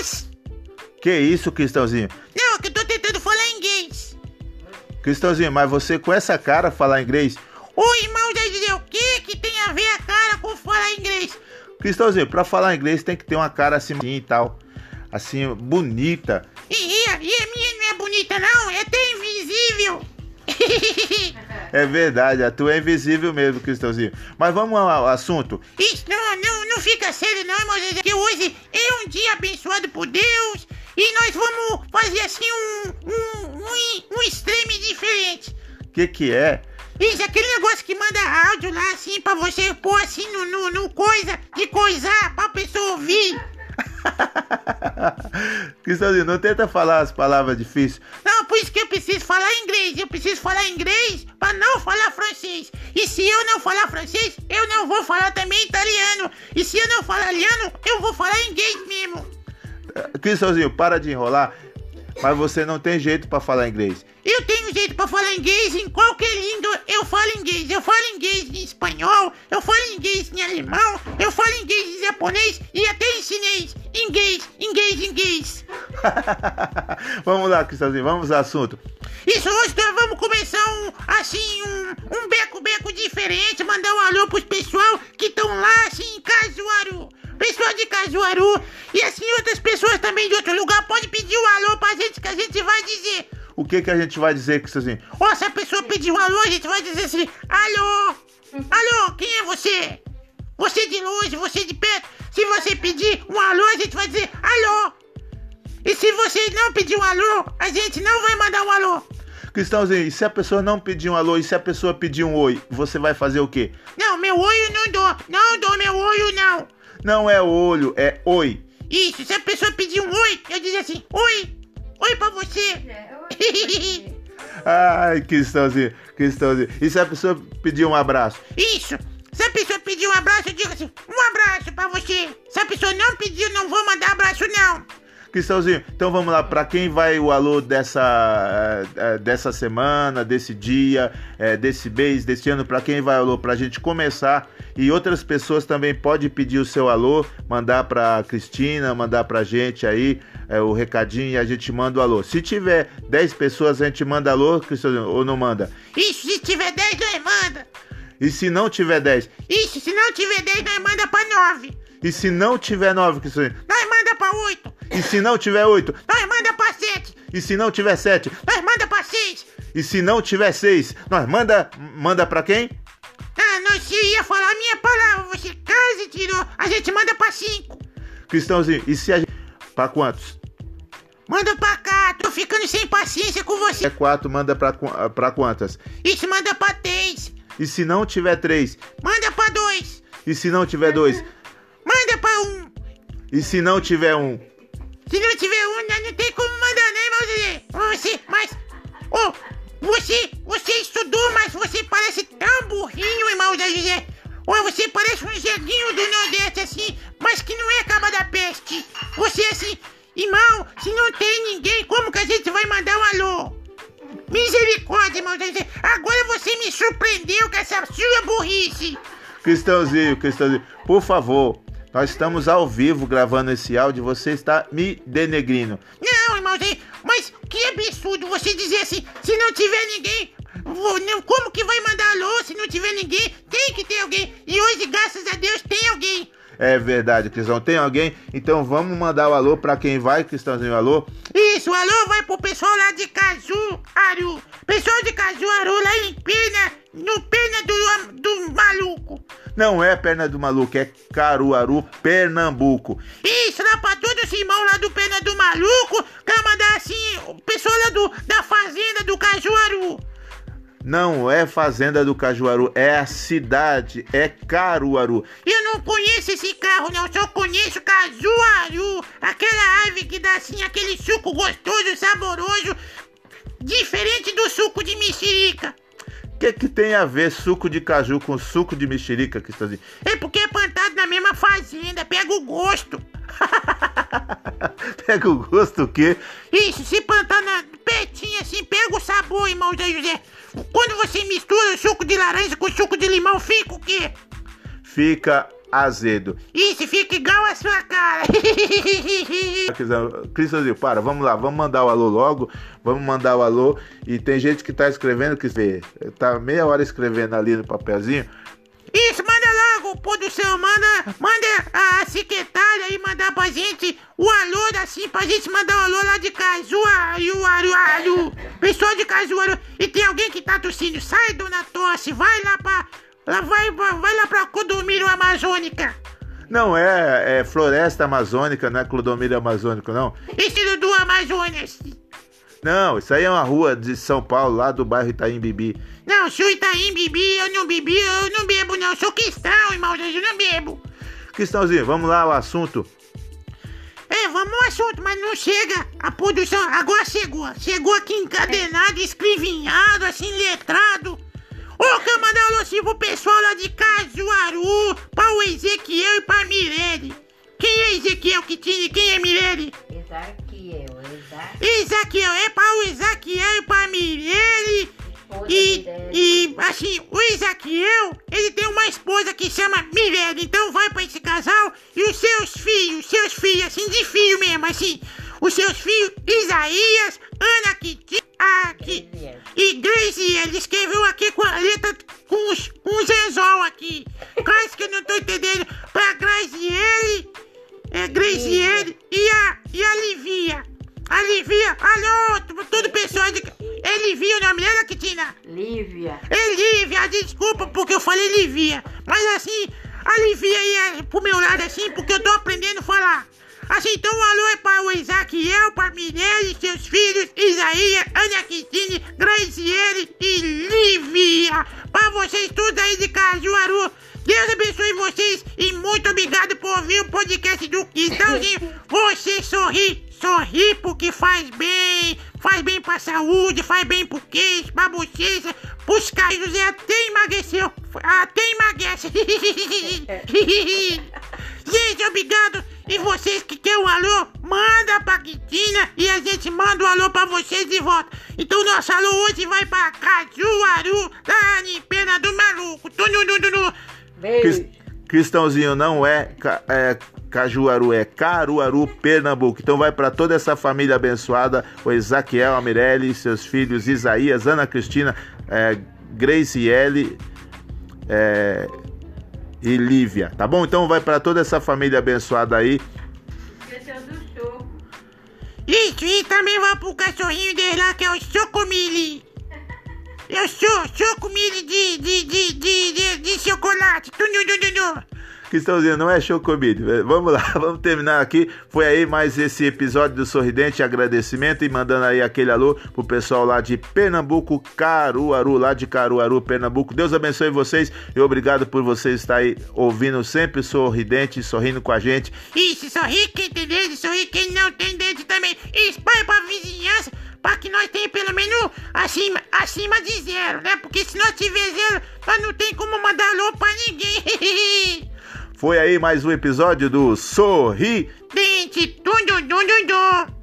Irmãos! Que isso, Cristãozinho? Não, que eu tô tentando falar inglês. Cristãozinho, mas você com essa cara falar inglês? Ô irmão, vai dizer o que que tem a ver a cara com falar inglês? Cristãozinho, pra falar inglês tem que ter uma cara assim e tal. Assim, bonita. E, e, a- e a minha não é bonita não, é até invisível. É verdade, a tua é invisível mesmo, Cristãozinho. Mas vamos ao assunto. Isso, não, não, fica sério não, irmão, Zezé, que hoje é um dia abençoado por Deus e nós vamos fazer assim um, um, um, um extreme diferente. O que que é? Isso, aquele negócio que manda áudio lá assim pra você pôr assim no, no, no coisa, de coisar pra pessoa ouvir. Cristãozinho, não tenta falar as palavras difíceis. Não, por isso que eu preciso falar inglês. Eu preciso falar inglês pra não falar francês. E se eu não falar francês, eu não vou falar também italiano. E se eu não falar italiano, eu vou falar inglês mesmo. Cristãozinho, para de enrolar. Mas você não tem jeito pra falar inglês. Eu tenho jeito pra falar inglês em qualquer língua. Eu falo inglês. Eu falo inglês em espanhol. Eu falo inglês em alemão. Eu falo inglês em japonês e até em chinês. Vamos lá, Cristãozinho, vamos ao assunto. Isso, hoje nós vamos começar um, assim, um, um beco-beco diferente, mandar um alô pros pessoal que estão lá, assim, em Cajuaru. Pessoal de Cajuaru e assim outras pessoas também de outro lugar pode pedir um alô pra gente que a gente vai dizer. O que que a gente vai dizer, Cristãozinho? Ó, se a pessoa pedir um alô, a gente vai dizer assim, alô, alô, quem é você? Você de longe, você de perto. Se você pedir um alô, a gente vai dizer alô. E se você não pedir um alô, a gente não vai mandar um alô. Cristãozinho, e se a pessoa não pedir um alô e se a pessoa pedir um oi, você vai fazer o quê? Não, meu olho não dou. Não dou meu olho, não. Não é olho, é oi. Isso, se a pessoa pedir um oi, eu dizer assim, oi. Oi pra você. Ai, Cristãozinho, Cristãozinho. E se a pessoa pedir um abraço? Isso. Se a pessoa pedir um abraço, eu digo assim, um abraço pra você. Se a pessoa não pedir, eu não vou mandar abraço, não. Cristãozinho, então vamos lá, para quem vai o alô dessa, eh, eh, dessa semana, desse dia, eh, desse mês, desse ano, para quem vai o alô, pra gente começar e outras pessoas também pode pedir o seu alô, mandar pra Cristina, mandar pra gente aí o recadinho e a gente manda o alô. Se tiver 10 pessoas, a gente manda alô, Cristãozinho, ou não manda? Isso, se tiver 10, nós manda. E se não tiver 10? Isso, se não tiver 10, nós manda pra 9. E se não tiver 9, Cristãozinho? Nós manda pra 8. E se não tiver 8? Nós manda pra 7. E se não tiver 7? Nós manda pra 6. E se não tiver 6? Nós manda, manda pra quem? Ah, não, se ia falar a minha palavra, você quase tirou. A gente manda pra 5. Cristãozinho, e se a gente. Pra quantos? Manda pra cá, tô ficando sem paciência com É você. 4, manda pra, pra quantas? Isso, manda pra 3. E se não tiver 3? Manda pra 2. E se não tiver 2? Manda pra 1. E se não tiver 1? Um? Mas... Ô, você, você estudou, mas você parece tão burrinho, irmão Zé José. Ô, você parece um jeguinho do Nordeste, assim, mas que não é caba da peste. Você, assim, irmão, se não tem ninguém, como que a gente vai mandar um alô? Misericórdia, irmão Zé José. Agora você me surpreendeu com essa sua burrice. Cristãozinho, Cristãozinho, por favor. Nós estamos ao vivo gravando esse áudio. Você está me denegrindo. Não, irmão Zé, mas que absurdo você dizer assim, se não tiver ninguém, como que vai mandar alô se não tiver ninguém? Tem que ter alguém. E hoje, graças a Deus, tem alguém. É verdade, Cristão. Tem alguém? Então vamos mandar o alô pra quem vai, Cristãozinho, alô? Isso, alô vai pro pessoal lá de Cajuaru. Pessoal de Cajuaru lá em Pena, no Pena do, do maluco. Não é perna do maluco, é Caruaru, Pernambuco. Isso, lá pra todos os irmãos lá do Pena do Maluco, quero mandar assim, o pessoal lá do, da fazenda do Cajuaru. Não é fazenda do Cajuaru, é a cidade, é Caruaru. Eu não conheço esse carro, não. Só conheço Cajuaru. Aquela árvore que dá assim aquele suco gostoso, saboroso. Diferente do suco de mexerica. O que, que tem a ver suco de caju com suco de mexerica, Cristãozinho? É porque é plantado na mesma fazenda. Pega o gosto. Pega o gosto o quê? Isso, se plantar na pertinho assim, pega o sabor, irmão José. Quando você mistura o suco de laranja com o suco de limão, fica o quê? Fica azedo. Isso, fica igual a sua cara. Cristãozinho, para, vamos lá, vamos mandar o alô logo, vamos mandar o alô. E tem gente que tá escrevendo, que vê, tá meia hora escrevendo ali no papelzinho. Isso, manda logo, produção, manda, manda a secretária aí mandar pra gente o alô assim, pra gente mandar o alô lá de Cajuaru, aru, aru, pessoal de Cajuaru. E tem alguém que tá tossindo, sai dona Tosse, vai lá pra, lá, vai, vai lá pra Condomínio Amazônica. Não é, é Floresta Amazônica, não é Clodomiro Amazônico, não. Esse do, Amazonas. Não, isso aí é uma rua de São Paulo, lá do bairro Itaim Bibi. Não, sou Itaim Bibi, eu não bebi, eu não bebo não, sou cristão, irmão, eu não bebo. Cristãozinho, vamos lá ao assunto. É, vamos ao assunto, mas não chega. A produção agora chegou. Chegou aqui encadenado, escrivinhado, assim, letrado. Quero mandar um alô pro pessoal lá de Cajuaru, pra o Ezequiel e pra Mirelle. Quem é Ezequiel que tinha? Quem é Mirelle? Ezequiel, Ezequiel. É pra o Ezequiel e pra Mirelle. E, e, assim, o Ezequiel, ele tem uma esposa que chama Mirelle, então vai pra esse casal e os seus filhos, seus filhos, assim, de filho mesmo, assim, os seus filhos, Isaías, Ana Kitty, aqui, e Grace, ele escreveu aqui com a letra, com os, com os aqui, quase que eu não tô entendendo, pra Graziele, é, Graziele e a, e a Livia, a Livia, alô, todo o pessoal de... É Livia o nome dela, Kitina? Lívia. É Lívia, desculpa porque eu falei Livia. Mas assim, a Livia ia pro meu lado assim, porque eu tô aprendendo a falar. Assim, então um alô é para o Ezequiel, para Mirelle, seus filhos, Isaías, Ana Cristine, Graciele e Lívia. Para vocês todos aí de Cajuaru. Deus abençoe vocês e muito obrigado por ouvir o podcast do Cristãozinho. Você sorri, sorri porque faz bem, faz bem pra saúde, faz bem pro queixo, pra bochecha, pros caídos e até emagreceu, até emagrece. gente, obrigado. E vocês que querem um alô, manda pra Quitina e a gente manda um alô pra vocês de volta. Então nosso alô hoje vai pra Cajuaru, lá em Pena do Maluco. Tunununu. Beijo. Cristãozinho não é, é Cajuaru, é Caruaru, Pernambuco. Então vai para toda essa família abençoada, o Ezaquiel, a Mirelle, seus filhos Isaías, Ana Cristina, é, Graciele é, e Lívia, tá bom? Então vai para toda essa família abençoada aí. Esqueceu do show. Isso, e também vai pro cachorrinho dele lá, que é o Chocomili. Eu sou Chocomili de, de, de, de, de, de chocolate. Tunununu. Cristãozinho, não é show comida. Vamos lá, vamos terminar aqui. Foi aí mais esse episódio do Sorridente. Agradecimento e mandando aí aquele alô pro pessoal lá de Pernambuco, Caruaru, lá de Caruaru, Pernambuco. Deus abençoe vocês e obrigado por vocês estar aí ouvindo sempre Sorridente, sorrindo com a gente. Isso, sorri quem tem dente, sorri quem não tem dente também. Espalhe pra vizinhança, pra que nós tenha pelo menos acima, acima de zero, né? Porque se nós tiver zero, nós não tem como mandar alô pra ninguém. Foi aí mais um episódio do Sorri Dente, tum, dum, dum, dum, dum.